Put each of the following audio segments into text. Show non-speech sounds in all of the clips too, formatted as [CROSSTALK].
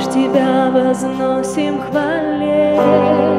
Лишь Тебя возносим хвале,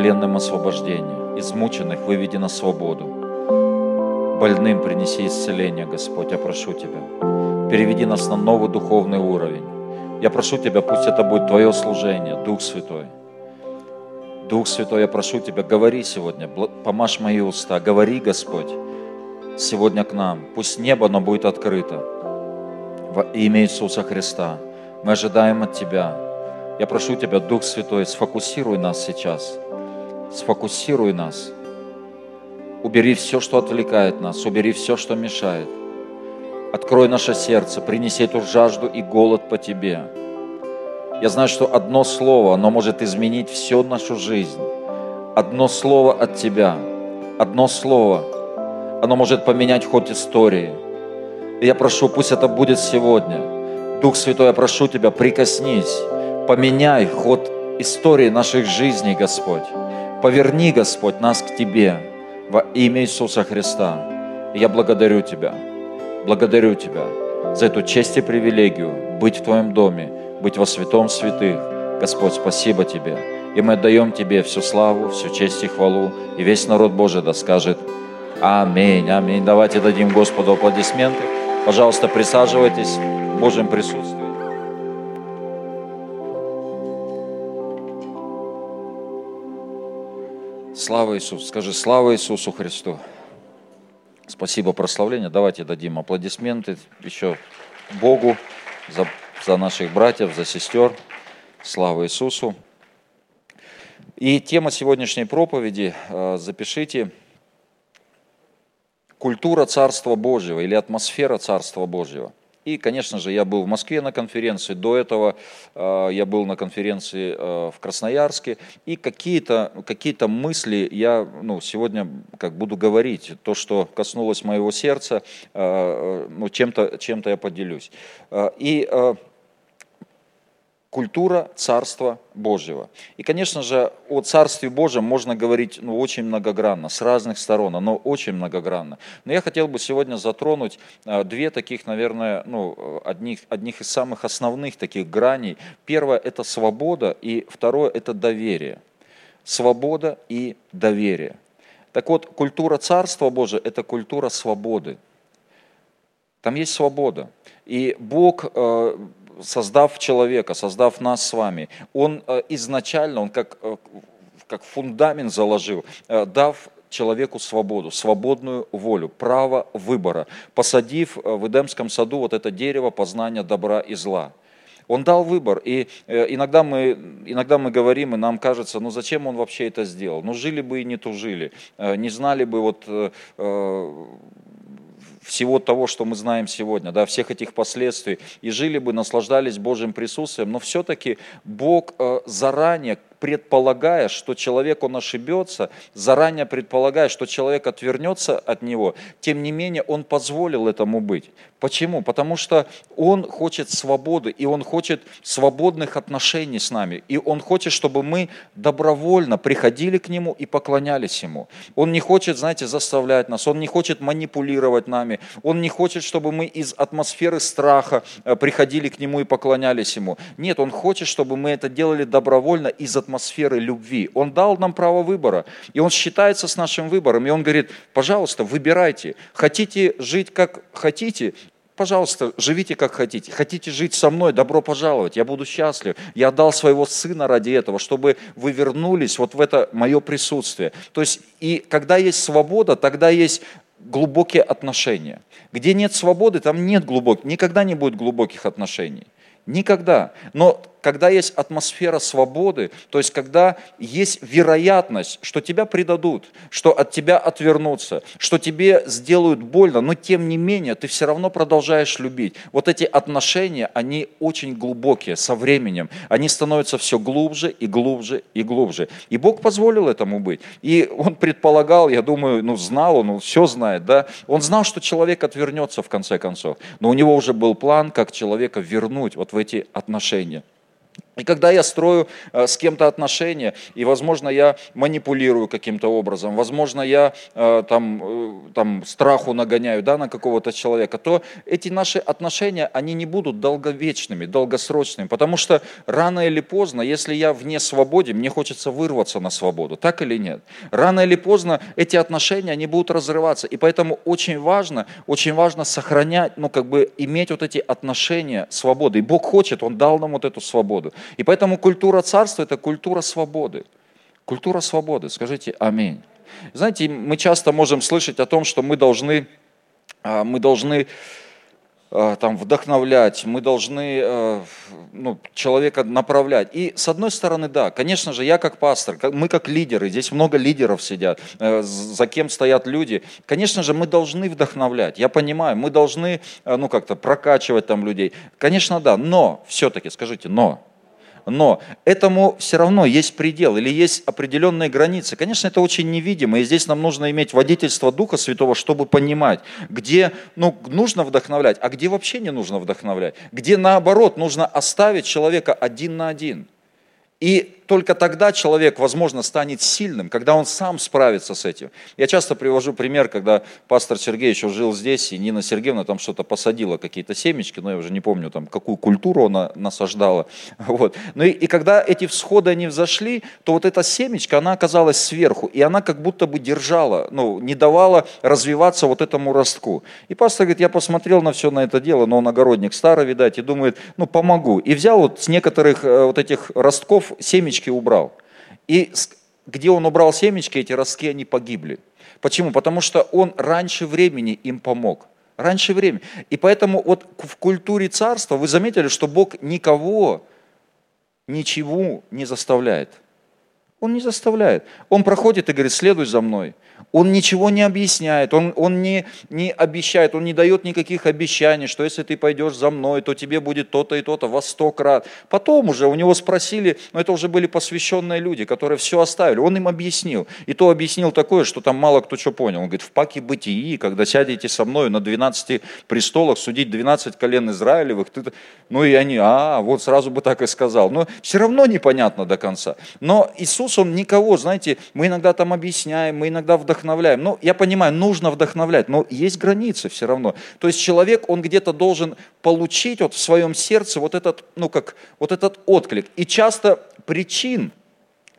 пленным освобождение, измученных выведи на свободу. Больным принеси исцеление, Господь, я прошу Тебя. Переведи нас на новый духовный уровень. Я прошу Тебя, пусть это будет Твое служение, Дух Святой. Дух Святой, я прошу Тебя, говори сегодня, помажь мои уста, говори, Господь, сегодня к нам. Пусть небо, оно будет открыто во имя Иисуса Христа. Мы ожидаем от Тебя. Я прошу Тебя, Дух Святой, сфокусируй нас сейчас – сфокусируй нас. Убери все, что отвлекает нас, убери все, что мешает. Открой наше сердце, принеси эту жажду и голод по Тебе. Я знаю, что одно слово, оно может изменить всю нашу жизнь. Одно слово от Тебя, одно слово, оно может поменять ход истории. И я прошу, пусть это будет сегодня. Дух Святой, я прошу Тебя, прикоснись, поменяй ход истории наших жизней, Господь. Поверни, Господь, нас к Тебе во имя Иисуса Христа. И я благодарю Тебя, благодарю Тебя за эту честь и привилегию быть в Твоем доме, быть во святом святых. Господь, спасибо Тебе. И мы отдаем Тебе всю славу, всю честь и хвалу. И весь народ Божий да скажет Аминь, аминь. Давайте дадим Господу аплодисменты. Пожалуйста, присаживайтесь в Божьем присутствии. Слава Иисусу. Скажи, слава Иисусу Христу. Спасибо, прославление. Давайте дадим аплодисменты еще Богу за, за наших братьев, за сестер. Слава Иисусу. И тема сегодняшней проповеди, э, запишите, культура Царства Божьего или атмосфера Царства Божьего. И, конечно же, я был в Москве на конференции, до этого э, я был на конференции э, в Красноярске, и какие-то какие мысли я ну, сегодня как буду говорить, то, что коснулось моего сердца, э, ну, чем-то чем я поделюсь. И культура Царства Божьего. И, конечно же, о Царстве Божьем можно говорить ну, очень многогранно, с разных сторон, оно очень многогранно. Но я хотел бы сегодня затронуть а, две таких, наверное, ну, одних, одних из самых основных таких граней. Первое – это свобода, и второе – это доверие. Свобода и доверие. Так вот, культура Царства Божия – это культура свободы. Там есть свобода. И Бог э, создав человека, создав нас с вами, он э, изначально, он как, э, как фундамент заложил, э, дав человеку свободу, свободную волю, право выбора, посадив в Эдемском саду вот это дерево познания добра и зла. Он дал выбор, и иногда мы, иногда мы говорим, и нам кажется, ну зачем он вообще это сделал? Ну жили бы и не тужили, не знали бы вот всего того, что мы знаем сегодня, да, всех этих последствий, и жили бы, наслаждались Божьим присутствием, но все-таки Бог э, заранее предполагая, что человек, он ошибется, заранее предполагая, что человек отвернется от него, тем не менее он позволил этому быть. Почему? Потому что он хочет свободы, и он хочет свободных отношений с нами, и он хочет, чтобы мы добровольно приходили к нему и поклонялись ему. Он не хочет, знаете, заставлять нас, он не хочет манипулировать нами, он не хочет, чтобы мы из атмосферы страха э, приходили к нему и поклонялись ему. Нет, он хочет, чтобы мы это делали добровольно из атмосферы атмосферы любви. Он дал нам право выбора, и Он считается с нашим выбором, и Он говорит, пожалуйста, выбирайте. Хотите жить как хотите, пожалуйста, живите как хотите. Хотите жить со мной, добро пожаловать, я буду счастлив. Я отдал своего сына ради этого, чтобы вы вернулись вот в это мое присутствие. То есть, и когда есть свобода, тогда есть глубокие отношения. Где нет свободы, там нет глубоких, никогда не будет глубоких отношений. Никогда. Но когда есть атмосфера свободы, то есть когда есть вероятность, что тебя предадут, что от тебя отвернутся, что тебе сделают больно, но тем не менее ты все равно продолжаешь любить. Вот эти отношения, они очень глубокие со временем. Они становятся все глубже и глубже и глубже. И Бог позволил этому быть. И Он предполагал, я думаю, ну знал, Он все знает, да. Он знал, что человек отвернется в конце концов. Но у него уже был план, как человека вернуть вот в эти отношения. И когда я строю э, с кем-то отношения, и, возможно, я манипулирую каким-то образом, возможно, я э, там, э, там страху нагоняю да, на какого-то человека, то эти наши отношения, они не будут долговечными, долгосрочными, потому что рано или поздно, если я вне свободы, мне хочется вырваться на свободу, так или нет? Рано или поздно эти отношения, они будут разрываться, и поэтому очень важно, очень важно сохранять, ну, как бы иметь вот эти отношения свободы. И Бог хочет, Он дал нам вот эту свободу. И поэтому культура царства – это культура свободы. Культура свободы. Скажите аминь. Знаете, мы часто можем слышать о том, что мы должны, а, мы должны а, там, вдохновлять, мы должны а, ну, человека направлять. И с одной стороны, да, конечно же, я как пастор, мы как лидеры, здесь много лидеров сидят, э, за кем стоят люди. Конечно же, мы должны вдохновлять, я понимаю, мы должны ну, как-то прокачивать там людей. Конечно, да, но все-таки, скажите, но, но этому все равно есть предел или есть определенные границы. Конечно, это очень невидимо, и здесь нам нужно иметь водительство Духа Святого, чтобы понимать, где ну, нужно вдохновлять, а где вообще не нужно вдохновлять, где наоборот нужно оставить человека один на один. И только тогда человек, возможно, станет сильным, когда он сам справится с этим. Я часто привожу пример, когда пастор Сергей еще жил здесь, и Нина Сергеевна там что-то посадила, какие-то семечки, но я уже не помню, там, какую культуру она насаждала. [LAUGHS] Вот. Ну и, и когда эти всходы, они взошли, то вот эта семечка, она оказалась сверху, и она как будто бы держала, ну, не давала развиваться вот этому ростку. И пастор говорит, я посмотрел на все на это дело, но он огородник старый, видать, и думает, ну, помогу. И взял вот с некоторых э, вот этих ростков семечки, убрал. И где он убрал семечки, эти ростки, они погибли. Почему? Потому что он раньше времени им помог. Раньше времени. И поэтому вот в культуре царства вы заметили, что Бог никого ничего не заставляет. Он не заставляет. Он проходит и говорит, следуй за мной. Он ничего не объясняет, он, он не, не обещает, он не дает никаких обещаний, что если ты пойдешь за мной, то тебе будет то-то и то-то во сто крат. Потом уже у него спросили, но это уже были посвященные люди, которые все оставили. Он им объяснил. И то объяснил такое, что там мало кто что понял. Он говорит, в паке бытии, когда сядете со мной на 12 престолах судить 12 колен Израилевых, ты... ну и они, а, вот сразу бы так и сказал. Но все равно непонятно до конца. Но Иисус, Он никого, знаете, мы иногда там объясняем, мы иногда вдохновляем. Ну, я понимаю, нужно вдохновлять, но есть границы все равно. То есть человек, он где-то должен получить вот в своем сердце вот этот, ну как, вот этот отклик. И часто причин,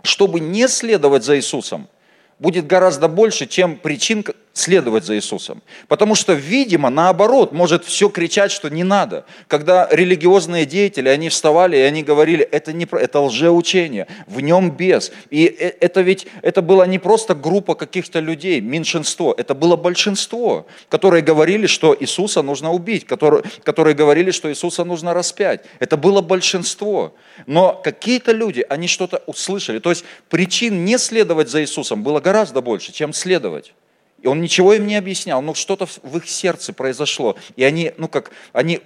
чтобы не следовать за Иисусом, будет гораздо больше, чем причин, следовать за Иисусом. Потому что, видимо, наоборот, может все кричать, что не надо. Когда религиозные деятели, они вставали и они говорили, это, не, это лжеучение, в нем без. И э, это ведь, это была не просто группа каких-то людей, меньшинство, это было большинство, которые говорили, что Иисуса нужно убить, которые, которые говорили, что Иисуса нужно распять. Это было большинство. Но какие-то люди, они что-то услышали. То есть причин не следовать за Иисусом было гораздо больше, чем следовать. И он ничего им не объяснял, но что-то в их сердце произошло. И они, ну как, они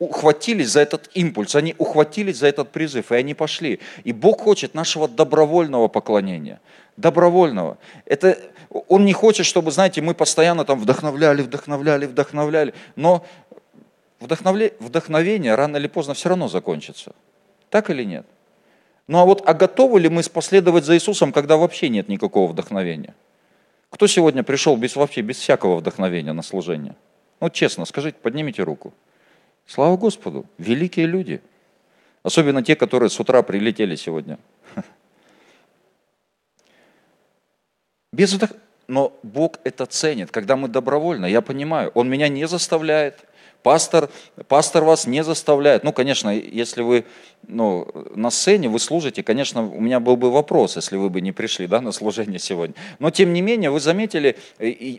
ухватились за этот импульс, они ухватились за этот призыв, и они пошли. И Бог хочет нашего добровольного поклонения. Добровольного. Это, он не хочет, чтобы, знаете, мы постоянно там вдохновляли, вдохновляли, вдохновляли. Но вдохновле, вдохновение рано или поздно все равно закончится. Так или нет? Ну а вот, а готовы ли мы последовать за Иисусом, когда вообще нет никакого вдохновения? Кто сегодня пришел без, вообще без всякого вдохновения на служение? Ну, честно, скажите, поднимите руку. Слава Господу, великие люди. Особенно те, которые с утра прилетели сегодня. [LAUGHS] Без вдох... Но Бог это ценит, когда мы добровольно, я понимаю, Он меня не заставляет, Пастор, пастор вас не заставляет. Ну, конечно, если вы ну, на сцене, вы служите, конечно, у меня был бы вопрос, если вы бы не пришли да, на служение сегодня. Но, тем не менее, вы заметили,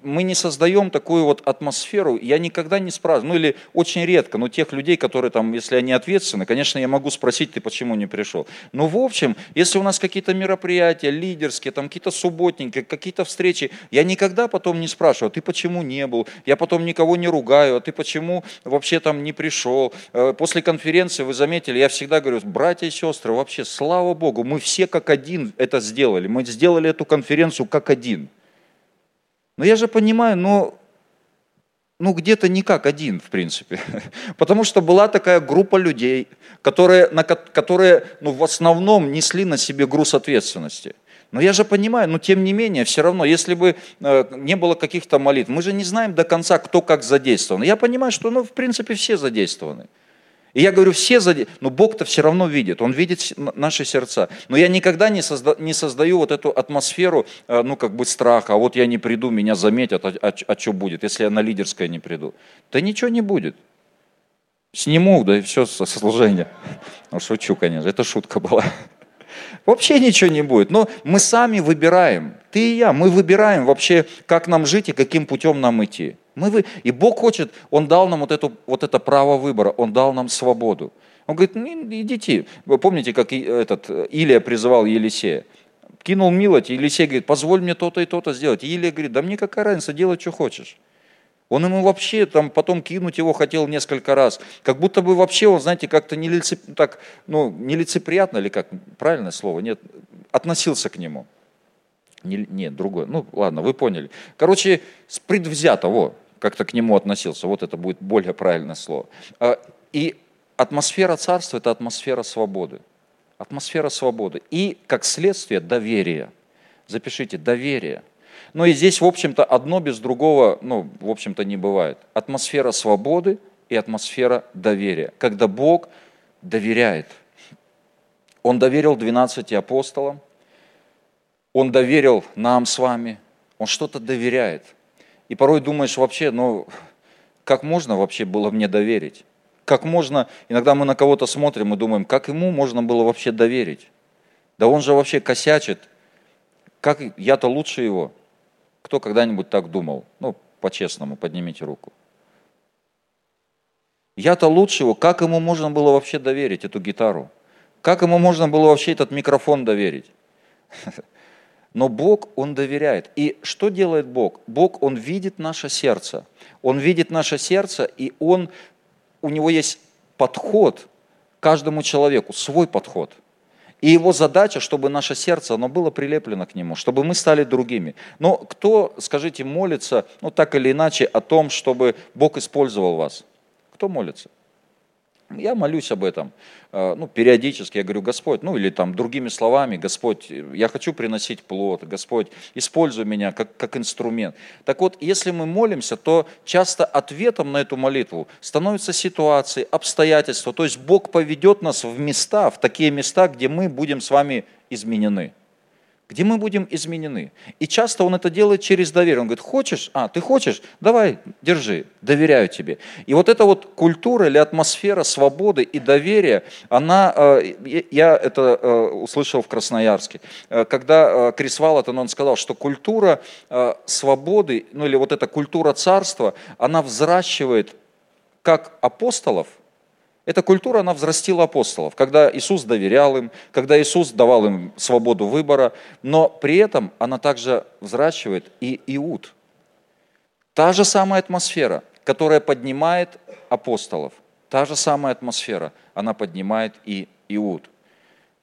мы не создаем такую вот атмосферу. Я никогда не спрашиваю, ну или очень редко, но тех людей, которые там, если они ответственны, конечно, я могу спросить, ты почему не пришел. Но, в общем, если у нас какие-то мероприятия лидерские, там какие-то субботники, какие-то встречи, я никогда потом не спрашиваю, «А ты почему не был, я потом никого не ругаю, а ты почему вообще там не пришел. Э, после конференции, вы заметили, я всегда говорю, братья и сестры, вообще, слава Богу, мы все как один это сделали. Мы сделали эту конференцию как один. Но я же понимаю, но ну, где-то не как один, в принципе. [LAUGHS] Потому что была такая группа людей, которые, на, которые ну, в основном несли на себе груз ответственности. Но я же понимаю, но тем не менее, все равно, если бы э, не было каких-то молитв, мы же не знаем до конца, кто как задействован. Я понимаю, что, ну, в принципе, все задействованы. И я говорю, все задействованы, но Бог-то все равно видит, Он видит наши сердца. Но я никогда не, созда, не создаю вот эту атмосферу, э, ну, как бы страха, а вот я не приду, меня заметят, а, а, а что будет, если я на лидерское не приду? Да ничего не будет. Сниму, да и все со служения. Ну, шучу, конечно, это шутка была. [LAUGHS] Вообще ничего не будет. Но мы сами выбираем, ты и я, мы выбираем вообще, как нам жить и каким путем нам идти. Мы вы... И Бог хочет, Он дал нам вот, эту, вот это право выбора, Он дал нам свободу. Он говорит, ну, идите. Вы помните, как этот Илия призывал Елисея? Кинул милость, Елисей говорит, позволь мне то-то и то-то сделать. И Илия говорит, да мне какая разница, делай, что хочешь. Он ему вообще там потом кинуть его хотел несколько раз. Как будто бы вообще он, знаете, как-то нелицеп... так, ну, нелицеприятно или как, правильное слово, нет, относился к нему. Не, нет, другое. Ну, ладно, вы поняли. Короче, предвзято, во, как-то к нему относился. Вот это будет более правильное слово. А, и атмосфера царства – это атмосфера свободы. Атмосфера свободы. И, как следствие, доверие. Запишите, доверие – но и здесь, в общем-то, одно без другого, ну, в общем-то, не бывает. Атмосфера свободы и атмосфера доверия. Когда Бог доверяет. Он доверил 12 апостолам, Он доверил нам с вами, Он что-то доверяет. И порой думаешь вообще, ну, как можно вообще было мне доверить? Как можно, иногда мы на кого-то смотрим и думаем, как ему можно было вообще доверить? Да он же вообще косячит. Как я-то лучше его? Кто когда-нибудь так думал? Ну, по-честному, поднимите руку. Я-то лучше его. Как ему можно было вообще доверить эту гитару? Как ему можно было вообще этот микрофон доверить? [LAUGHS] Но Бог, Он доверяет. И что делает Бог? Бог, Он видит наше сердце. Он видит наше сердце, и Он, у Него есть подход каждому человеку, свой подход – и его задача, чтобы наше сердце, оно было прилеплено к нему, чтобы мы стали другими. Но кто, скажите, молится, ну так или иначе, о том, чтобы Бог использовал вас? Кто молится? Я молюсь об этом, ну, периодически, я говорю, Господь, ну, или там другими словами, Господь, я хочу приносить плод, Господь, используй меня как, как инструмент. Так вот, если мы молимся, то часто ответом на эту молитву становятся ситуации, обстоятельства, то есть Бог поведет нас в места, в такие места, где мы будем с вами изменены где мы будем изменены. И часто он это делает через доверие. Он говорит, хочешь? А, ты хочешь? Давай, держи, доверяю тебе. И вот эта вот культура или атмосфера свободы и доверия, она, э, я это э, услышал в Красноярске, э, когда Крис Валатон, он сказал, что культура свободы, ну или вот эта культура царства, она взращивает как апостолов – эта культура, она взрастила апостолов, когда Иисус доверял им, когда Иисус давал им свободу выбора, но при этом она также взращивает и Иуд. Та же самая атмосфера, которая поднимает апостолов, та же самая атмосфера, она поднимает и Иуд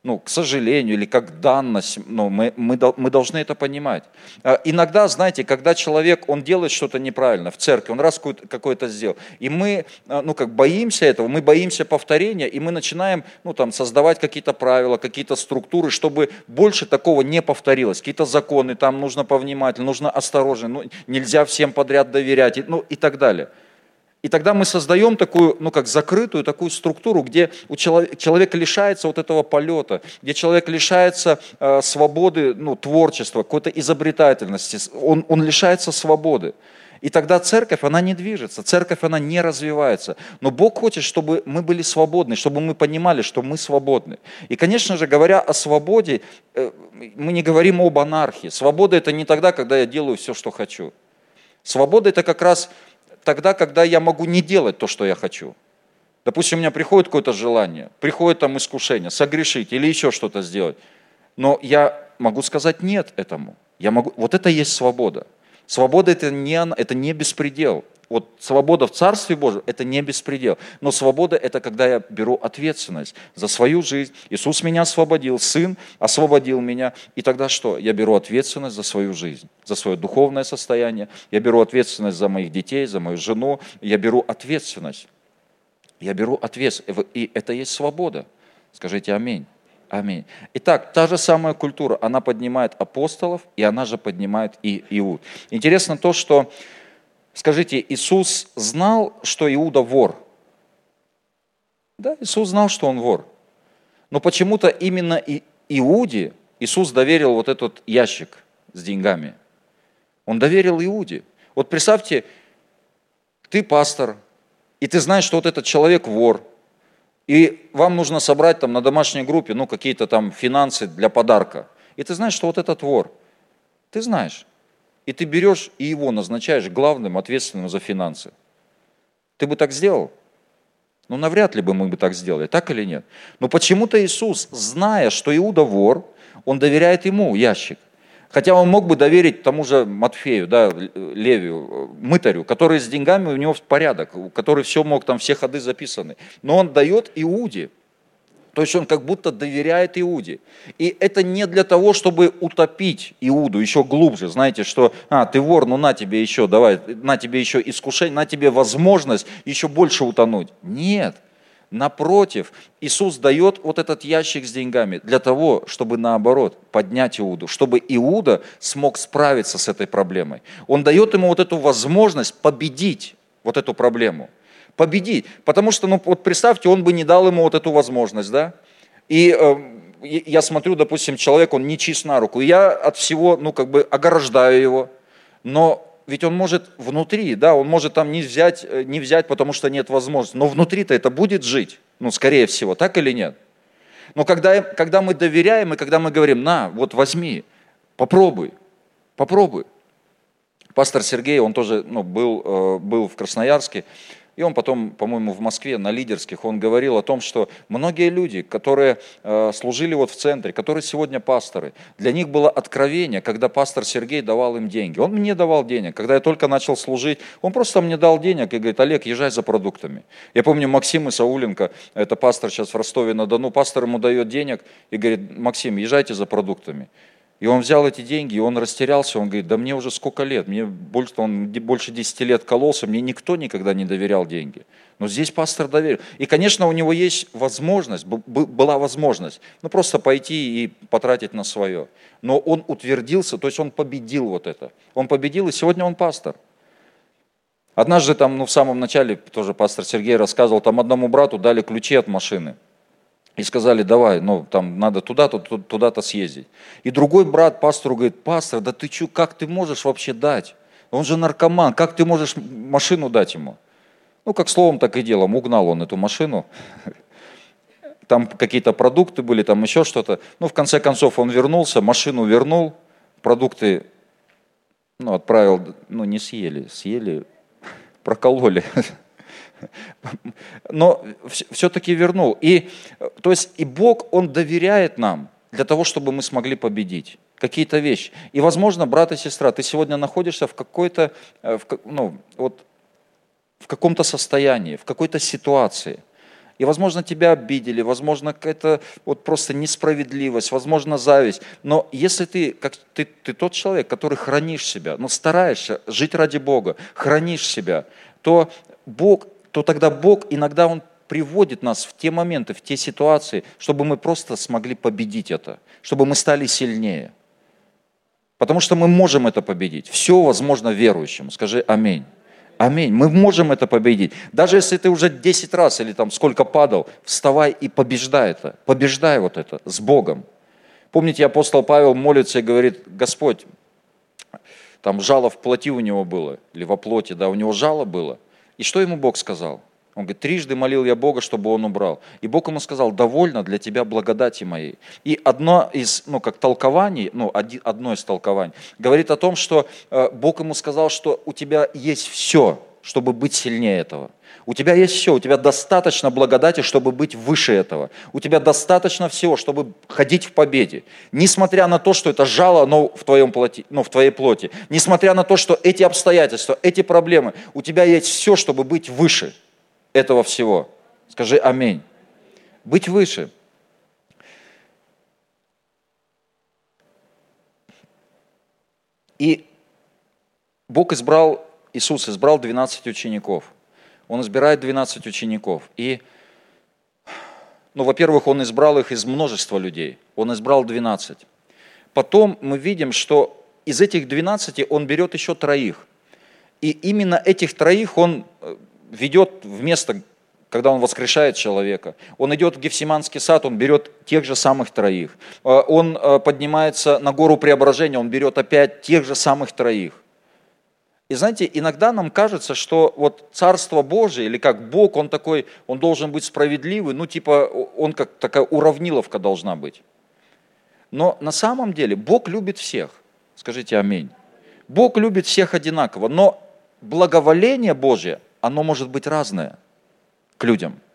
ну, к сожалению, или как данность, ну, мы, мы, мы должны это понимать. А, иногда, знаете, когда человек, он делает что-то неправильно в церкви, он раз какое-то сделал, и мы, а, ну, как боимся этого, мы боимся повторения, и мы начинаем, ну, там, создавать какие-то правила, какие-то структуры, чтобы больше такого не повторилось. Какие-то законы, там нужно повнимательно, нужно осторожно, ну, нельзя всем подряд доверять, ну, и так далее. И тогда мы создаем такую, ну как закрытую такую структуру, где у человека, человек лишается вот этого полета, где человек лишается э, свободы, ну, творчества, какой-то изобретательности, он, он лишается свободы. И тогда церковь, она не движется, церковь, она не развивается. Но Бог хочет, чтобы мы были свободны, чтобы мы понимали, что мы свободны. И, конечно же, говоря о свободе, э, мы не говорим об анархии. Свобода – это не тогда, когда я делаю все, что хочу. Свобода – это как раз тогда, когда я могу не делать то, что я хочу. Допустим, у меня приходит какое-то желание, приходит там искушение, согрешить или еще что-то сделать. Но я могу сказать нет этому. Я могу, вот это и есть свобода. Свобода это не, это не беспредел. Вот свобода в Царстве Божьем – это не беспредел. Но свобода – это когда я беру ответственность за свою жизнь. Иисус меня освободил, Сын освободил меня. И тогда что? Я беру ответственность за свою жизнь, за свое духовное состояние. Я беру ответственность за моих детей, за мою жену. Я беру ответственность. Я беру ответственность. И это есть свобода. Скажите аминь. Аминь. Итак, та же самая культура, она поднимает апостолов, и она же поднимает и Иуд. Интересно то, что, скажите, Иисус знал, что Иуда вор. Да, Иисус знал, что он вор. Но почему-то именно Иуде Иисус доверил вот этот ящик с деньгами. Он доверил Иуде. Вот представьте, ты пастор, и ты знаешь, что вот этот человек вор – и вам нужно собрать там на домашней группе, ну, какие-то там финансы для подарка. И ты знаешь, что вот этот вор, ты знаешь. И ты берешь и его назначаешь главным, ответственным за финансы. Ты бы так сделал? Ну, навряд ли бы мы бы так сделали, так или нет? Но почему-то Иисус, зная, что Иуда вор, он доверяет ему ящик. Хотя он мог бы доверить тому же Матфею, да, Левию, мытарю, который с деньгами у него в порядок, который все мог, там все ходы записаны. Но он дает Иуде. То есть он как будто доверяет Иуде. И это не для того, чтобы утопить Иуду еще глубже. Знаете, что, а, ты вор, ну на тебе еще, давай, на тебе еще искушение, на тебе возможность еще больше утонуть. Нет. Напротив, Иисус дает вот этот ящик с деньгами для того, чтобы наоборот поднять Иуду, чтобы Иуда смог справиться с этой проблемой. Он дает ему вот эту возможность победить вот эту проблему. Победить. Потому что, ну вот представьте, он бы не дал ему вот эту возможность, да? И э, я смотрю, допустим, человек, он не чист на руку, и я от всего, ну как бы ограждаю его, но ведь он может внутри, да, он может там не взять, э, не взять, потому что нет возможности, но внутри-то это будет жить, ну, скорее всего, так или нет? Но когда, когда мы доверяем и когда мы говорим, на, вот возьми, попробуй, попробуй. Пастор Сергей, он тоже ну, был, э, был в Красноярске, и он потом, по-моему, в Москве на лидерских, он говорил о том, что многие люди, которые э, служили вот в центре, которые сегодня пасторы, для них было откровение, когда пастор Сергей давал им деньги. Он мне давал денег. Когда я только начал служить, он просто мне дал денег и говорит, Олег, езжай за продуктами. Я помню, Максим Исауленко, это пастор сейчас в Ростове-на-Дону, пастор ему дает денег и говорит, Максим, езжайте за продуктами. И он взял эти деньги, и он растерялся, он говорит, да мне уже сколько лет, мне больше, он больше 10 лет кололся, мне никто никогда не доверял деньги. Но здесь пастор доверил. И, конечно, у него есть возможность, была возможность, ну просто пойти и потратить на свое. Но он утвердился, то есть он победил вот это. Он победил, и сегодня он пастор. Однажды там, ну в самом начале, тоже пастор Сергей рассказывал, там одному брату дали ключи от машины – и сказали, давай, ну, там надо туда-то, туда-то съездить. И другой брат пастору говорит, пастор, да ты что, как ты можешь вообще дать? Он же наркоман, как ты можешь машину дать ему? Ну, как словом, так и делом, угнал он эту машину. [LAUGHS] Там какие-то продукты были, там еще что-то. Ну, в конце концов, он вернулся, машину вернул, продукты, ну, отправил, ну, не съели, съели, [LAUGHS] прокололи. [LAUGHS] но все-таки вернул. И, то есть и Бог, Он доверяет нам для того, чтобы мы смогли победить какие-то вещи. И, возможно, брат и сестра, ты сегодня находишься в какой-то, э, в, ну, вот, в каком-то состоянии, в какой-то ситуации. И, возможно, тебя обидели, возможно, какая-то вот просто несправедливость, возможно, зависть. Но если ты, как ты, ты тот человек, который хранишь себя, но стараешься жить ради Бога, хранишь себя, то Бог то тогда Бог иногда Он приводит нас в те моменты, в те ситуации, чтобы мы просто смогли победить это, чтобы мы стали сильнее. Потому что мы можем это победить. Все возможно верующим. Скажи аминь. Аминь. Мы можем это победить. Даже если ты уже 10 раз или там сколько падал, вставай и побеждай это. Побеждай вот это с Богом. Помните, апостол Павел молится и говорит, Господь, Там жало в плоти у него было, или во плоти, да, у него жало было. И что ему Бог сказал? Он говорит, трижды молил я Бога, чтобы он убрал. И Бог ему сказал, довольно для тебя благодати моей. И одно из, ну, как толкований, ну, одно из толкований, говорит о том, что э, Бог ему сказал, что у тебя есть все, чтобы быть сильнее этого. У тебя есть все, у тебя достаточно благодати, чтобы быть выше этого. У тебя достаточно всего, чтобы ходить в победе. Несмотря на то, что это жало но в, твоем плоти, ну, в твоей плоти. Несмотря на то, что эти обстоятельства, эти проблемы, у тебя есть все, чтобы быть выше этого всего. Скажи аминь. Быть выше. И Бог избрал, Иисус избрал 12 учеников – он избирает 12 учеников. И, ну, во-первых, он избрал их из множества людей. Он избрал 12. Потом мы видим, что из этих 12 он берет еще троих. И именно этих троих он э, ведет в место, когда он воскрешает человека. Он идет в Гефсиманский сад, он берет тех же самых троих. Э, он э, поднимается на гору преображения, он берет опять тех же самых троих. И знаете, иногда нам кажется, что вот Царство Божие, или как Бог, он такой, он должен быть справедливый, ну типа он как такая уравниловка должна быть. Но на самом деле Бог любит всех. Скажите аминь. Бог любит всех одинаково, но благоволение Божье, оно может быть разное к людям –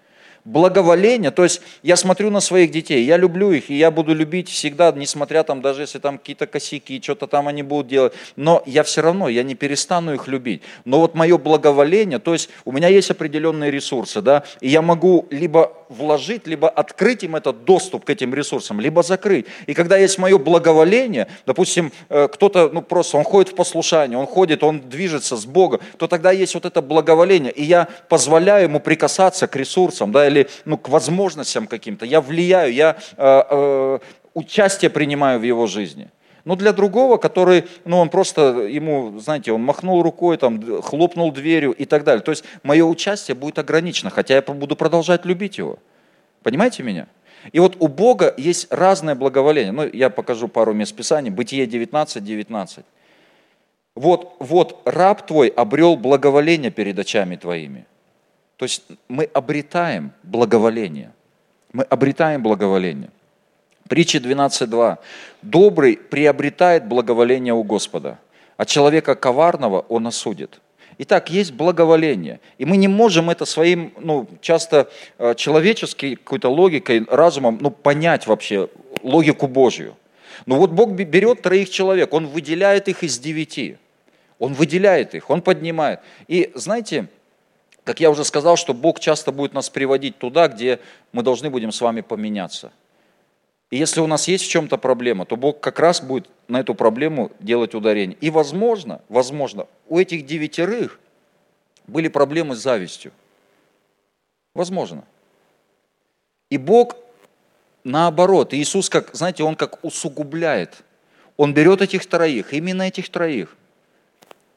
благоволение, то есть я смотрю на своих детей, я люблю их, и я буду любить всегда, несмотря там, даже если там какие-то косяки, что-то там они будут делать, но я все равно, я не перестану их любить. Но вот мое благоволение, то есть у меня есть определенные ресурсы, да, и я могу либо вложить, либо открыть им этот доступ к этим ресурсам, либо закрыть. И когда есть мое благоволение, допустим, э, кто-то, ну просто он ходит в послушание, он ходит, он движется с Богом, то тогда есть вот это благоволение, и я позволяю ему прикасаться к ресурсам, да, или ну, к возможностям каким-то, я влияю, я э, э, участие принимаю в его жизни. Но для другого, который, ну, он просто, ему, знаете, он махнул рукой, там, хлопнул дверью и так далее. То есть мое участие будет ограничено, хотя я буду продолжать любить его. Понимаете меня? И вот у Бога есть разное благоволение. Ну, я покажу пару мест Писаний. Бытие 19, 19. Вот, вот раб твой обрел благоволение перед очами твоими. То есть мы обретаем благоволение. Мы обретаем благоволение. Притча 12.2. Добрый приобретает благоволение у Господа, а человека коварного он осудит. Итак, есть благоволение. И мы не можем это своим, ну, часто э, человеческой какой-то логикой, разумом, ну, понять вообще логику Божью. Но вот Бог берет троих человек, Он выделяет их из девяти. Он выделяет их, Он поднимает. И знаете, как я уже сказал, что Бог часто будет нас приводить туда, где мы должны будем с вами поменяться. И если у нас есть в чем-то проблема, то Бог как раз будет на эту проблему делать ударение. И возможно, возможно, у этих девятерых были проблемы с завистью. Возможно. И Бог наоборот, Иисус, как, знаете, Он как усугубляет. Он берет этих троих, именно этих троих,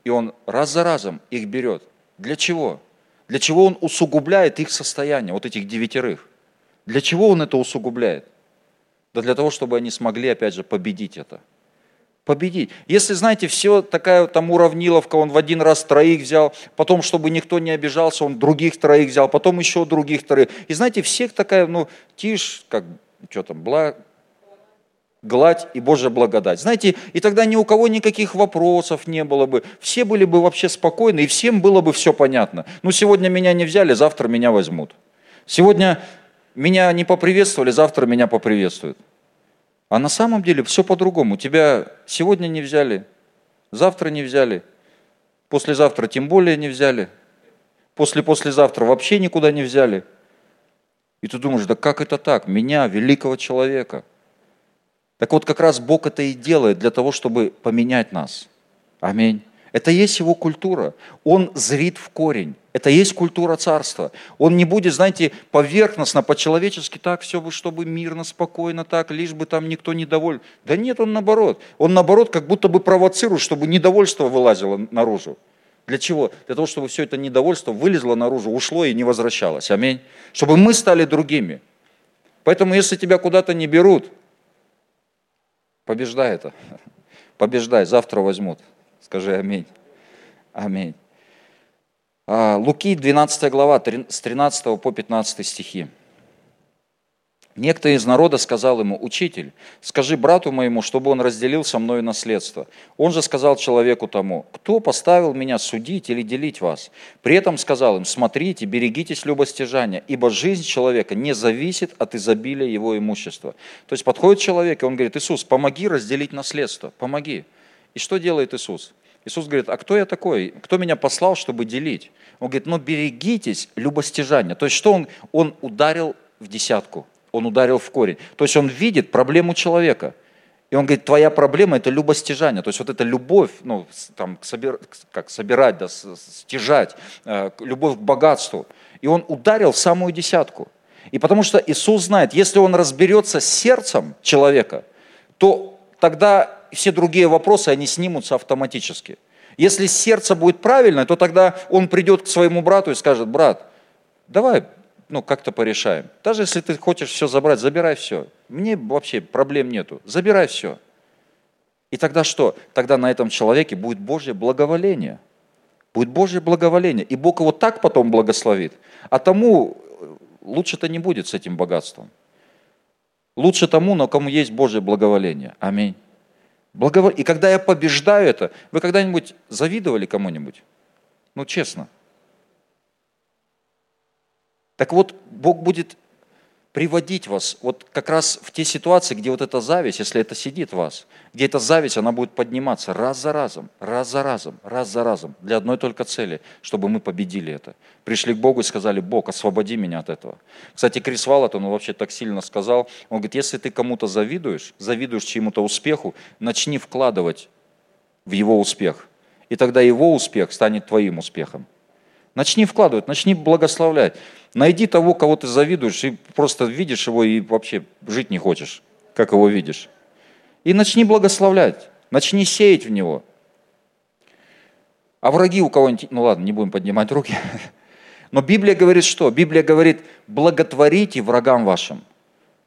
и Он раз за разом их берет. Для чего? Для чего он усугубляет их состояние, вот этих девятерых? Для чего он это усугубляет? Да для того, чтобы они смогли, опять же, победить это. Победить. Если, знаете, все такая там уравниловка, он в один раз троих взял, потом, чтобы никто не обижался, он других троих взял, потом еще других троих. И знаете, всех такая, ну, тишь, как, что там, бла, гладь и Божья благодать. Знаете, и тогда ни у кого никаких вопросов не было бы. Все были бы вообще спокойны, и всем было бы все понятно. Ну, сегодня меня не взяли, завтра меня возьмут. Сегодня меня не поприветствовали, завтра меня поприветствуют. А на самом деле все по-другому. Тебя сегодня не взяли, завтра не взяли, послезавтра тем более не взяли, после-послезавтра вообще никуда не взяли. И ты думаешь, да как это так? Меня, великого человека – так вот, как раз Бог это и делает для того, чтобы поменять нас. Аминь. Это есть его культура. Он зрит в корень. Это есть культура царства. Он не будет, знаете, поверхностно, по-человечески, так все, чтобы мирно, спокойно, так, лишь бы там никто не доволен. Да нет, он наоборот. Он наоборот как будто бы провоцирует, чтобы недовольство вылазило наружу. Для чего? Для того, чтобы все это недовольство вылезло наружу, ушло и не возвращалось. Аминь. Чтобы мы стали другими. Поэтому, если тебя куда-то не берут, Побеждай это. Побеждай, завтра возьмут. Скажи аминь. Аминь. А, Луки 12 глава, с 13 по 15 стихи. Некто из народа сказал ему, «Учитель, скажи брату моему, чтобы он разделил со мною наследство». Он же сказал человеку тому, «Кто поставил меня судить или делить вас?» При этом сказал им, «Смотрите, берегитесь любостяжания, ибо жизнь человека не зависит от изобилия его имущества». То есть подходит человек, и он говорит, «Иисус, помоги разделить наследство, помоги». И что делает Иисус? Иисус говорит, а кто я такой? Кто меня послал, чтобы делить? Он говорит, ну берегитесь любостяжания. То есть что он? Он ударил в десятку он ударил в корень. То есть он видит проблему человека. И он говорит, твоя проблема – это любостяжание. То есть вот эта любовь, ну, там, собир, как собирать, да, стяжать, э, любовь к богатству. И он ударил в самую десятку. И потому что Иисус знает, если он разберется с сердцем человека, то тогда все другие вопросы, они снимутся автоматически. Если сердце будет правильное, то тогда он придет к своему брату и скажет, брат, давай ну, как-то порешаем. Даже если ты хочешь все забрать, забирай все. Мне вообще проблем нету. Забирай все. И тогда что? Тогда на этом человеке будет Божье благоволение. Будет Божье благоволение. И Бог его так потом благословит. А тому э, лучше-то не будет с этим богатством. Лучше тому, на кому есть Божье благоволение. Аминь. Благовол... И когда я побеждаю это, вы когда-нибудь завидовали кому-нибудь? Ну, честно. Так вот, Бог будет приводить вас вот как раз в те ситуации, где вот эта зависть, если это сидит в вас, где эта зависть, она будет подниматься раз за разом, раз за разом, раз за разом, для одной только цели, чтобы мы победили это. Пришли к Богу и сказали, Бог, освободи меня от этого. Кстати, Крис Валлот, он вообще так сильно сказал, он говорит, если ты кому-то завидуешь, завидуешь чему-то успеху, начни вкладывать в его успех, и тогда его успех станет твоим успехом. Начни вкладывать, начни благословлять. Найди того, кого ты завидуешь, и просто видишь его и вообще жить не хочешь, как его видишь. И начни благословлять, начни сеять в него. А враги у кого-нибудь, ну ладно, не будем поднимать руки. [LAUGHS] Но Библия говорит что? Библия говорит, благотворите врагам вашим.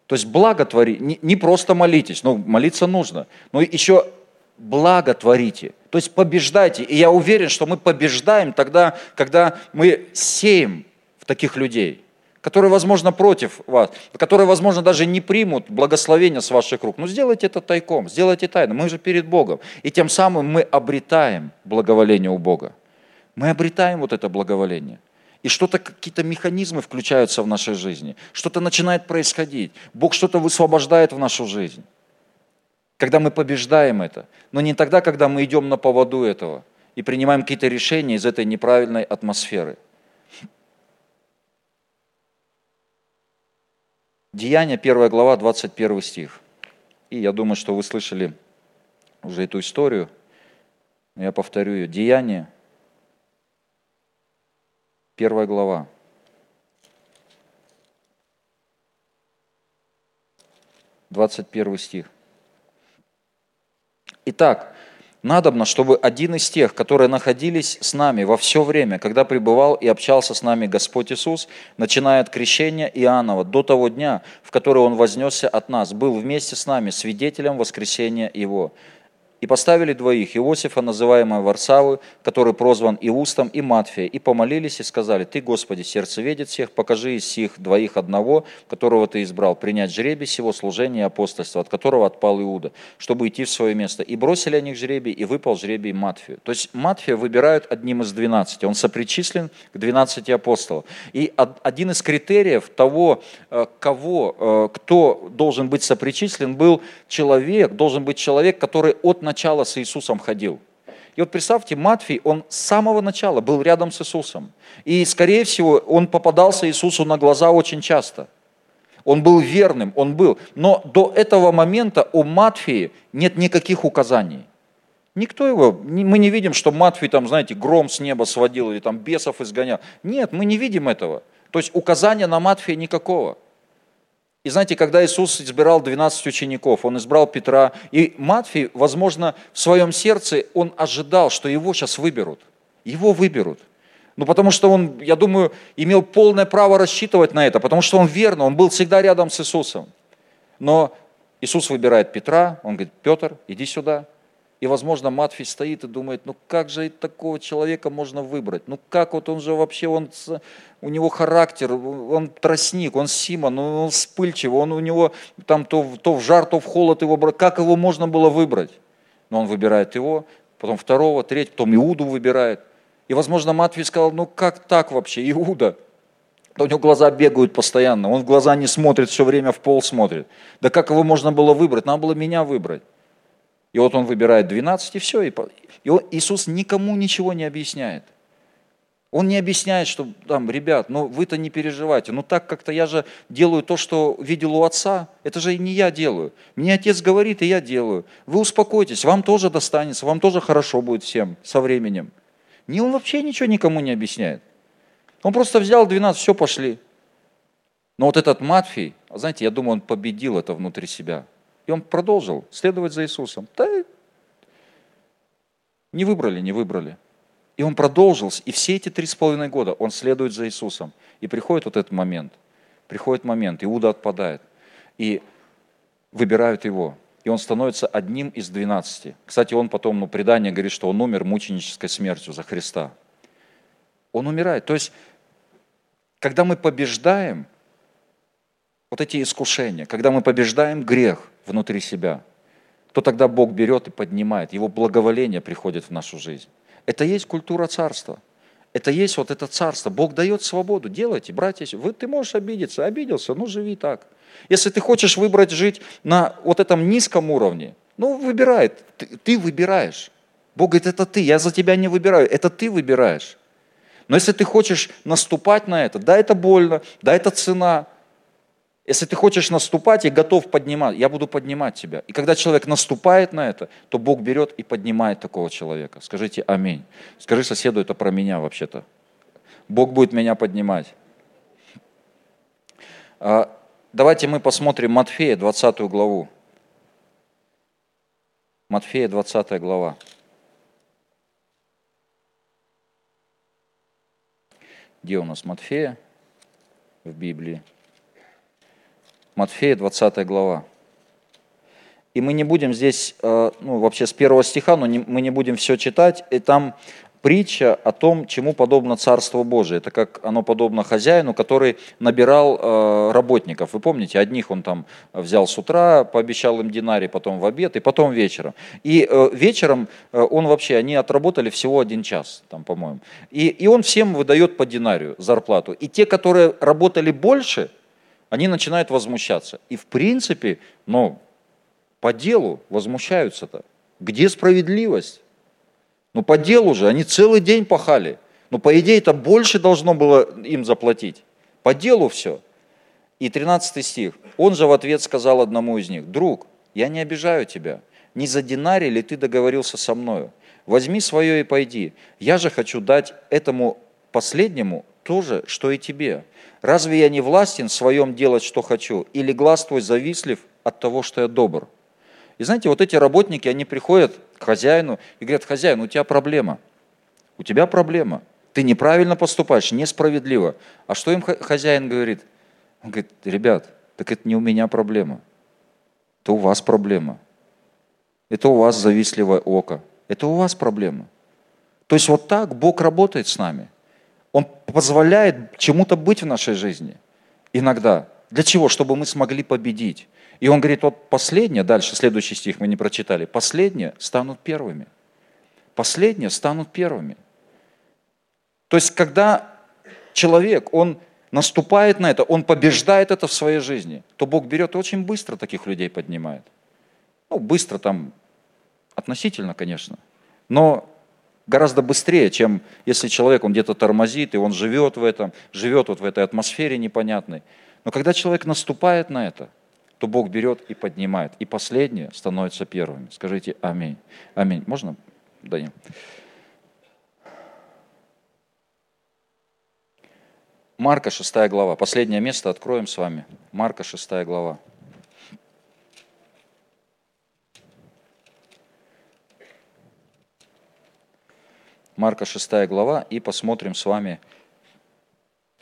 То есть благотвори, не, просто молитесь, ну молиться нужно, но еще благотворите. То есть побеждайте. И я уверен, что мы побеждаем тогда, когда мы сеем таких людей, которые, возможно, против вас, которые, возможно, даже не примут благословения с ваших рук. Но сделайте это тайком, сделайте тайно. Мы же перед Богом. И тем самым мы обретаем благоволение у Бога. Мы обретаем вот это благоволение. И что-то, какие-то механизмы включаются в нашей жизни. Что-то начинает происходить. Бог что-то высвобождает в нашу жизнь когда мы побеждаем это, но не тогда, когда мы идем на поводу этого и принимаем какие-то решения из этой неправильной атмосферы. Деяние, 1 глава, 21 стих. И я думаю, что вы слышали уже эту историю, я повторю ее. Деяние, 1 глава. Двадцать первый стих. Итак, надобно, чтобы один из тех, которые находились с нами во все время, когда пребывал и общался с нами Господь Иисус, начиная от крещения Иоаннова до того дня, в который Он вознесся от нас, был вместе с нами свидетелем воскресения Его. И поставили двоих, Иосифа, называемого Варсавы, который прозван Иустом, и Матфия, и помолились и сказали, «Ты, Господи, сердце видит всех, покажи из сих двоих одного, которого Ты избрал, принять жребий сего служения и апостольства, от которого отпал Иуда, чтобы идти в свое место». И бросили они жребий, и выпал жребий Матфию. То есть Матфия выбирают одним из двенадцати, он сопричислен к двенадцати апостолам. И один из критериев того, э, кого, э, кто должен быть сопричислен, был человек, должен быть человек, который от начала с Иисусом ходил. И вот представьте, Матфей, он с самого начала был рядом с Иисусом. И, скорее всего, он попадался Иисусу на глаза очень часто. Он был верным, он был. Но до этого момента у Матфея нет никаких указаний. Никто его, мы не видим, что Матфей там, знаете, гром с неба сводил или там бесов изгонял. Нет, мы не видим этого. То есть указания на Матфея никакого. И знаете, когда Иисус избирал 12 учеников, Он избрал Петра, и Матфей, возможно, в своем сердце он ожидал, что его сейчас выберут. Его выберут. Ну, потому что он, я думаю, имел полное право рассчитывать на это, потому что он верно, он был всегда рядом с Иисусом. Но Иисус выбирает Петра, он говорит, Петр, иди сюда. И, возможно, Матфей стоит и думает, ну как же такого человека можно выбрать? Ну как вот он же вообще, он, у него характер, он тростник, он Симон, ну, он вспыльчивый, он у него там то, то в жар, то в холод его брать. Как его можно было выбрать? Но он выбирает его, потом второго, третьего, потом Иуду выбирает. И, возможно, Матфей сказал, ну как так вообще, Иуда? Да у него глаза бегают постоянно, он в глаза не смотрит, все время в пол смотрит. Да как его можно было выбрать? Надо было меня выбрать. И вот он выбирает 12, и все. И, и Иисус никому ничего не объясняет. Он не объясняет, что там, ребят, ну вы-то не переживайте. Ну так как-то я же делаю то, что видел у отца. Это же не я делаю. Мне отец говорит, и я делаю. Вы успокойтесь, вам тоже достанется, вам тоже хорошо будет всем со временем. Не, он вообще ничего никому не объясняет. Он просто взял 12, все, пошли. Но вот этот Матфей, знаете, я думаю, он победил это внутри себя. И он продолжил следовать за Иисусом. Да, не выбрали, не выбрали. И он продолжил, и все эти три с половиной года он следует за Иисусом. И приходит вот этот момент, приходит момент, Иуда отпадает, и выбирают его. И он становится одним из двенадцати. Кстати, он потом, ну, предание говорит, что он умер мученической смертью за Христа. Он умирает. То есть, когда мы побеждаем вот эти искушения, когда мы побеждаем грех внутри себя, то тогда Бог берет и поднимает, Его благоволение приходит в нашу жизнь. Это есть культура царства. Это есть вот это царство. Бог дает свободу. Делайте, братья. Вы, ты можешь обидеться. Обиделся, ну живи так. Если ты хочешь выбрать жить на вот этом низком уровне, ну выбирай. Ты, ты выбираешь. Бог говорит, это ты. Я за тебя не выбираю. Это ты выбираешь. Но если ты хочешь наступать на это, да, это больно, да, это цена, если ты хочешь наступать и готов поднимать, я буду поднимать тебя. И когда человек наступает на это, то Бог берет и поднимает такого человека. Скажите аминь. Скажи соседу, это про меня вообще-то. Бог будет меня поднимать. А, давайте мы посмотрим Матфея, 20 главу. Матфея, 20 глава. Где у нас Матфея в Библии? Матфея, 20 глава. И мы не будем здесь, э, ну, вообще с первого стиха, но не, мы не будем все читать. И там притча о том, чему подобно Царство Божие. Это как оно подобно хозяину, который набирал э, работников. Вы помните, одних он там взял с утра, пообещал им динарий, потом в обед и потом вечером. И э, вечером он вообще, они отработали всего один час, там, по-моему. И, и он всем выдает по динарию зарплату. И те, которые работали больше, они начинают возмущаться. И в принципе, ну, по делу возмущаются-то. Где справедливость? Ну, по делу же, они целый день пахали. Ну, по идее, это больше должно было им заплатить. По делу все. И 13 стих. Он же в ответ сказал одному из них, «Друг, я не обижаю тебя. Не за динарий ли ты договорился со мною? Возьми свое и пойди. Я же хочу дать этому последнему то же, что и тебе. Разве я не властен в своем делать, что хочу? Или глаз твой завистлив от того, что я добр? И знаете, вот эти работники, они приходят к хозяину и говорят, хозяин, у тебя проблема. У тебя проблема. Ты неправильно поступаешь, несправедливо. А что им хозяин говорит? Он говорит, ребят, так это не у меня проблема. Это у вас проблема. Это у вас завистливое око. Это у вас проблема. То есть вот так Бог работает с нами – он позволяет чему-то быть в нашей жизни иногда. Для чего? Чтобы мы смогли победить. И он говорит, вот последние, дальше следующий стих мы не прочитали, последние станут первыми. Последние станут первыми. То есть, когда человек, он наступает на это, он побеждает это в своей жизни, то Бог берет и очень быстро таких людей поднимает. Ну, быстро там, относительно, конечно. Но гораздо быстрее, чем если человек, он где-то тормозит, и он живет в этом, живет вот в этой атмосфере непонятной. Но когда человек наступает на это, то Бог берет и поднимает. И последнее становится первыми. Скажите аминь. Аминь. Можно, Данил? Марка 6 глава. Последнее место откроем с вами. Марка 6 глава. Марка 6 глава, и посмотрим с вами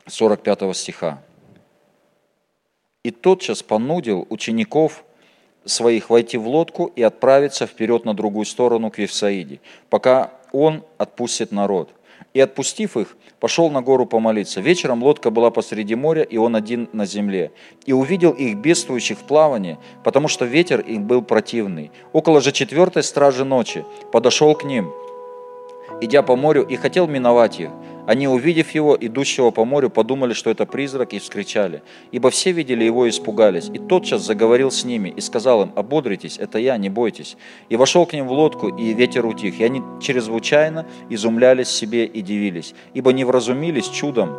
45 стиха. «И тотчас понудил учеников своих войти в лодку и отправиться вперед на другую сторону к Вифсаиде, пока он отпустит народ. И отпустив их, пошел на гору помолиться. Вечером лодка была посреди моря, и он один на земле. И увидел их бедствующих в плавании, потому что ветер им был противный. Около же четвертой стражи ночи подошел к ним, идя по морю, и хотел миновать их. Они, увидев его, идущего по морю, подумали, что это призрак, и вскричали. Ибо все видели его и испугались. И тотчас заговорил с ними и сказал им, ободритесь, это я, не бойтесь. И вошел к ним в лодку, и ветер утих. И они чрезвычайно изумлялись себе и дивились, ибо не вразумились чудом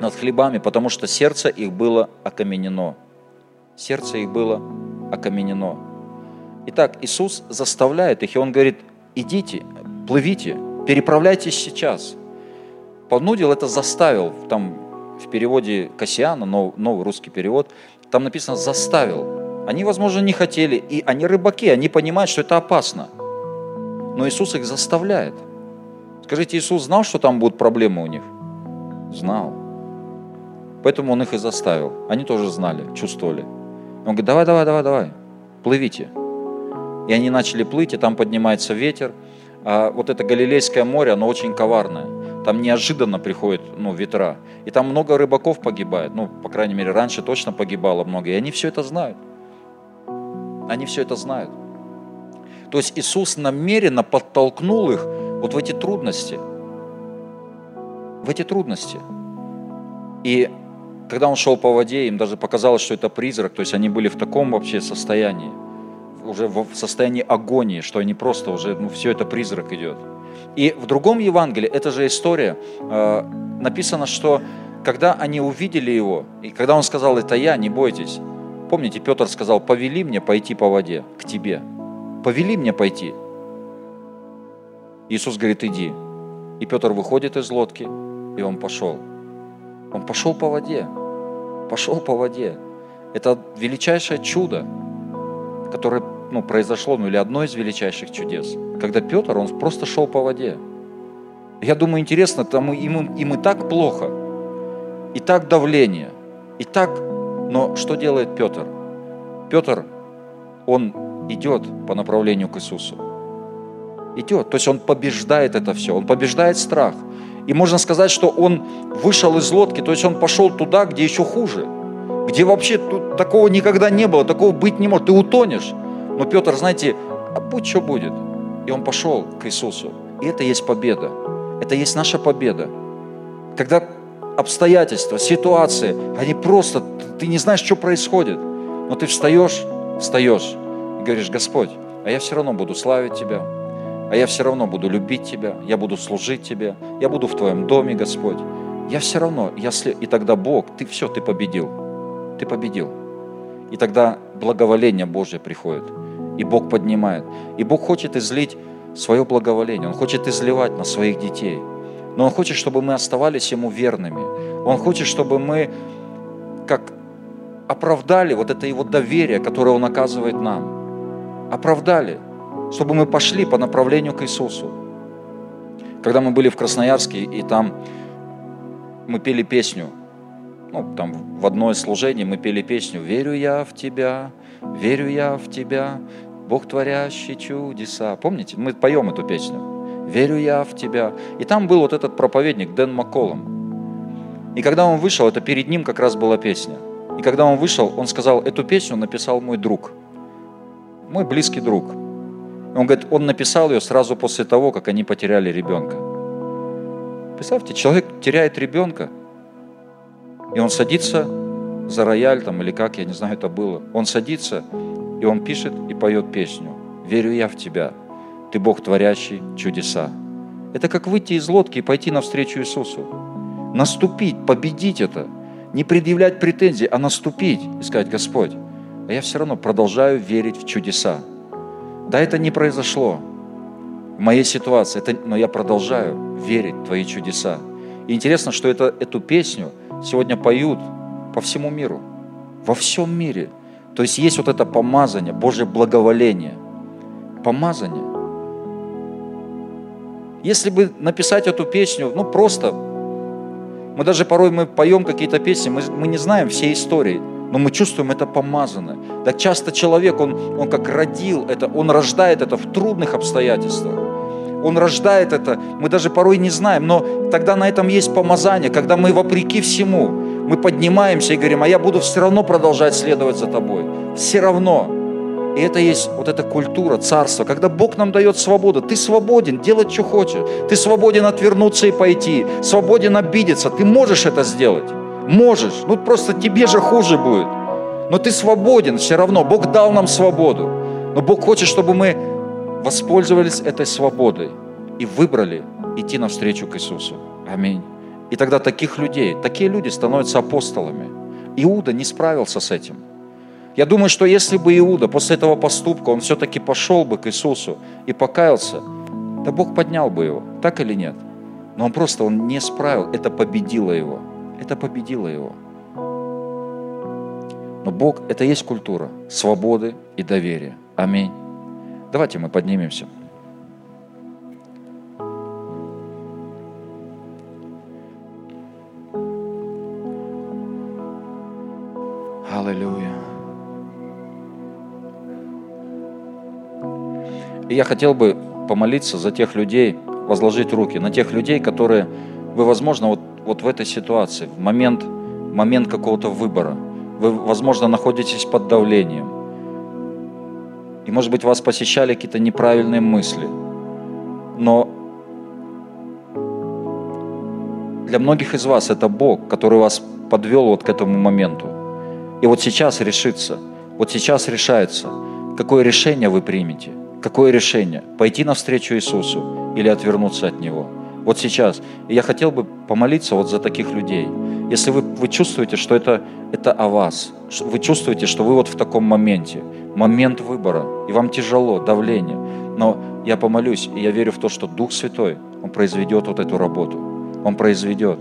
над хлебами, потому что сердце их было окаменено. Сердце их было окаменено. Итак, Иисус заставляет их, и Он говорит, идите, плывите, переправляйтесь сейчас – понудил, это заставил. Там в переводе Кассиана, новый русский перевод, там написано «заставил». Они, возможно, не хотели, и они рыбаки, они понимают, что это опасно. Но Иисус их заставляет. Скажите, Иисус знал, что там будут проблемы у них? Знал. Поэтому Он их и заставил. Они тоже знали, чувствовали. Он говорит, давай, давай, давай, давай, плывите. И они начали плыть, и там поднимается ветер. А вот это Галилейское море, оно очень коварное там неожиданно приходят ну, ветра. И там много рыбаков погибает. Ну, по крайней мере, раньше точно погибало много. И они все это знают. Они все это знают. То есть Иисус намеренно подтолкнул их вот в эти трудности. В эти трудности. И когда он шел по воде, им даже показалось, что это призрак. То есть они были в таком вообще состоянии, уже в состоянии агонии, что они просто уже, ну, все это призрак идет. И в другом Евангелии, эта же история, э, написано, что когда они увидели его, и когда он сказал, это я, не бойтесь, помните, Петр сказал, повели мне пойти по воде к тебе, повели мне пойти. Иисус говорит, иди. И Петр выходит из лодки, и он пошел. Он пошел по воде, пошел по воде. Это величайшее чудо, которое ну, произошло, ну или одно из величайших чудес, когда Петр, он просто шел по воде. Я думаю, интересно, там им, им и так плохо, и так давление, и так, но что делает Петр? Петр, он идет по направлению к Иисусу. Идет, то есть он побеждает это все, он побеждает страх. И можно сказать, что он вышел из лодки, то есть он пошел туда, где еще хуже, где вообще тут такого никогда не было, такого быть не может, ты утонешь. Но Петр, знаете, а будь что будет. И он пошел к Иисусу. И это есть победа. Это есть наша победа. Когда обстоятельства, ситуации, они просто, ты не знаешь, что происходит. Но ты встаешь, встаешь и говоришь, Господь, а я все равно буду славить Тебя, а я все равно буду любить Тебя, я буду служить Тебе, я буду в Твоем доме, Господь. Я все равно, след... и тогда Бог, ты все, ты победил. Ты победил. И тогда благоволение Божье приходит и Бог поднимает. И Бог хочет излить свое благоволение, Он хочет изливать на своих детей. Но Он хочет, чтобы мы оставались Ему верными. Он хочет, чтобы мы как оправдали вот это Его доверие, которое Он оказывает нам. Оправдали, чтобы мы пошли по направлению к Иисусу. Когда мы были в Красноярске, и там мы пели песню, ну, там в одно из служений мы пели песню «Верю я в Тебя, верю я в Тебя, Бог творящий чудеса. Помните, мы поем эту песню. Верю я в тебя. И там был вот этот проповедник Дэн Макколом. И когда он вышел, это перед ним как раз была песня. И когда он вышел, он сказал, эту песню написал мой друг, мой близкий друг. Он говорит, он написал ее сразу после того, как они потеряли ребенка. Представьте, человек теряет ребенка, и он садится за рояль там, или как, я не знаю, это было. Он садится и он пишет и поет песню «Верю я в Тебя, Ты Бог, творящий чудеса». Это как выйти из лодки и пойти навстречу Иисусу. Наступить, победить это. Не предъявлять претензий, а наступить и сказать, Господь, а я все равно продолжаю верить в чудеса. Да, это не произошло в моей ситуации, это, но я продолжаю верить в Твои чудеса. И интересно, что это, эту песню сегодня поют по всему миру. Во всем мире – то есть есть вот это помазание, Божье благоволение. Помазание. Если бы написать эту песню, ну просто, мы даже порой мы поем какие-то песни, мы, мы не знаем всей истории. но мы чувствуем это помазанное. Так часто человек, он, он как родил это, он рождает это в трудных обстоятельствах. Он рождает это, мы даже порой не знаем, но тогда на этом есть помазание, когда мы вопреки всему, мы поднимаемся и говорим, а я буду все равно продолжать следовать за тобой. Все равно. И это есть вот эта культура, царство, когда Бог нам дает свободу. Ты свободен делать, что хочешь. Ты свободен отвернуться и пойти. Свободен обидеться. Ты можешь это сделать. Можешь. Ну просто тебе же хуже будет. Но ты свободен все равно. Бог дал нам свободу. Но Бог хочет, чтобы мы воспользовались этой свободой и выбрали идти навстречу к Иисусу. Аминь. И тогда таких людей, такие люди становятся апостолами. Иуда не справился с этим. Я думаю, что если бы Иуда после этого поступка, он все-таки пошел бы к Иисусу и покаялся, да Бог поднял бы его, так или нет? Но он просто, он не справил, это победило его. Это победило его. Но Бог, это есть культура свободы и доверия. Аминь. Давайте мы поднимемся. И я хотел бы помолиться за тех людей, возложить руки на тех людей, которые вы, возможно, вот, вот в этой ситуации, в момент, момент какого-то выбора, вы, возможно, находитесь под давлением. И, может быть, вас посещали какие-то неправильные мысли. Но для многих из вас это Бог, который вас подвел вот к этому моменту. И вот сейчас решится, вот сейчас решается, какое решение вы примете. Какое решение? Пойти навстречу Иисусу или отвернуться от Него? Вот сейчас. И я хотел бы помолиться вот за таких людей. Если вы, вы чувствуете, что это, это о вас, вы чувствуете, что вы вот в таком моменте, момент выбора, и вам тяжело, давление, но я помолюсь, и я верю в то, что Дух Святой, Он произведет вот эту работу. Он произведет.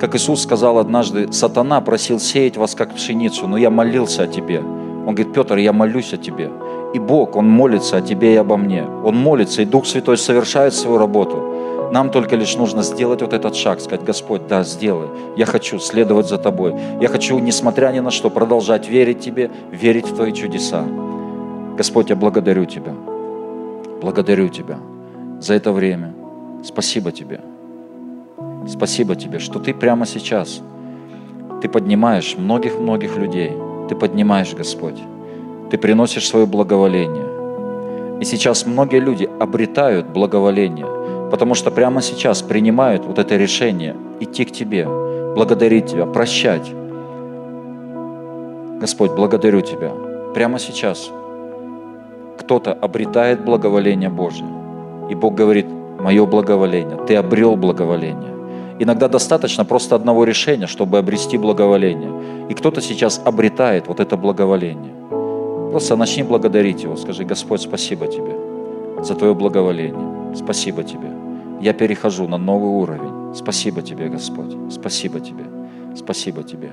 Как Иисус сказал однажды, сатана просил сеять вас как пшеницу, но я молился о тебе. Он говорит, Петр, я молюсь о тебе. И Бог, Он молится о тебе и обо мне. Он молится, и Дух Святой совершает свою работу. Нам только лишь нужно сделать вот этот шаг, сказать, Господь, да, сделай. Я хочу следовать за Тобой. Я хочу, несмотря ни на что, продолжать верить Тебе, верить в Твои чудеса. Господь, я благодарю Тебя. Благодарю Тебя за это время. Спасибо Тебе. Спасибо Тебе, что Ты прямо сейчас, Ты поднимаешь многих-многих людей. Ты поднимаешь, Господь. Ты приносишь свое благоволение. И сейчас многие люди обретают благоволение, потому что прямо сейчас принимают вот это решение идти к Тебе, благодарить Тебя, прощать. Господь, благодарю Тебя. Прямо сейчас кто-то обретает благоволение Божие. И Бог говорит, мое благоволение, ты обрел благоволение. Иногда достаточно просто одного решения, чтобы обрести благоволение. И кто-то сейчас обретает вот это благоволение. Просто начни благодарить Его. Скажи, Господь, спасибо Тебе за Твое благоволение. Спасибо Тебе. Я перехожу на новый уровень. Спасибо Тебе, Господь. Спасибо Тебе. Спасибо Тебе.